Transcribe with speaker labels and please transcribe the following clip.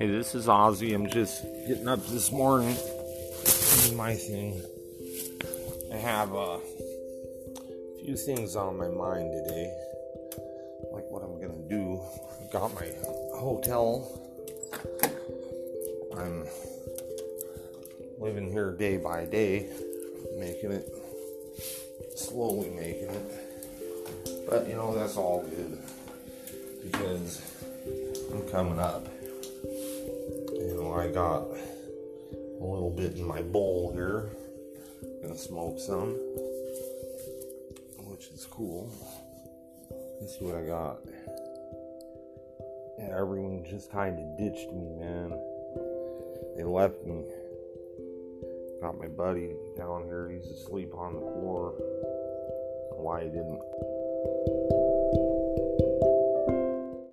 Speaker 1: Hey, this is Ozzy. I'm just getting up this morning. My thing. I have uh, a few things on my mind today, like what I'm gonna do. I've got my hotel. I'm living here day by day, making it slowly making it. But you know that's all good because I'm coming up. I got a little bit in my bowl here. Gonna smoke some, which is cool. Let's see what I got. Yeah, everyone just kind of ditched me, man. They left me. Got my buddy down here. He's asleep on the floor. Why he didn't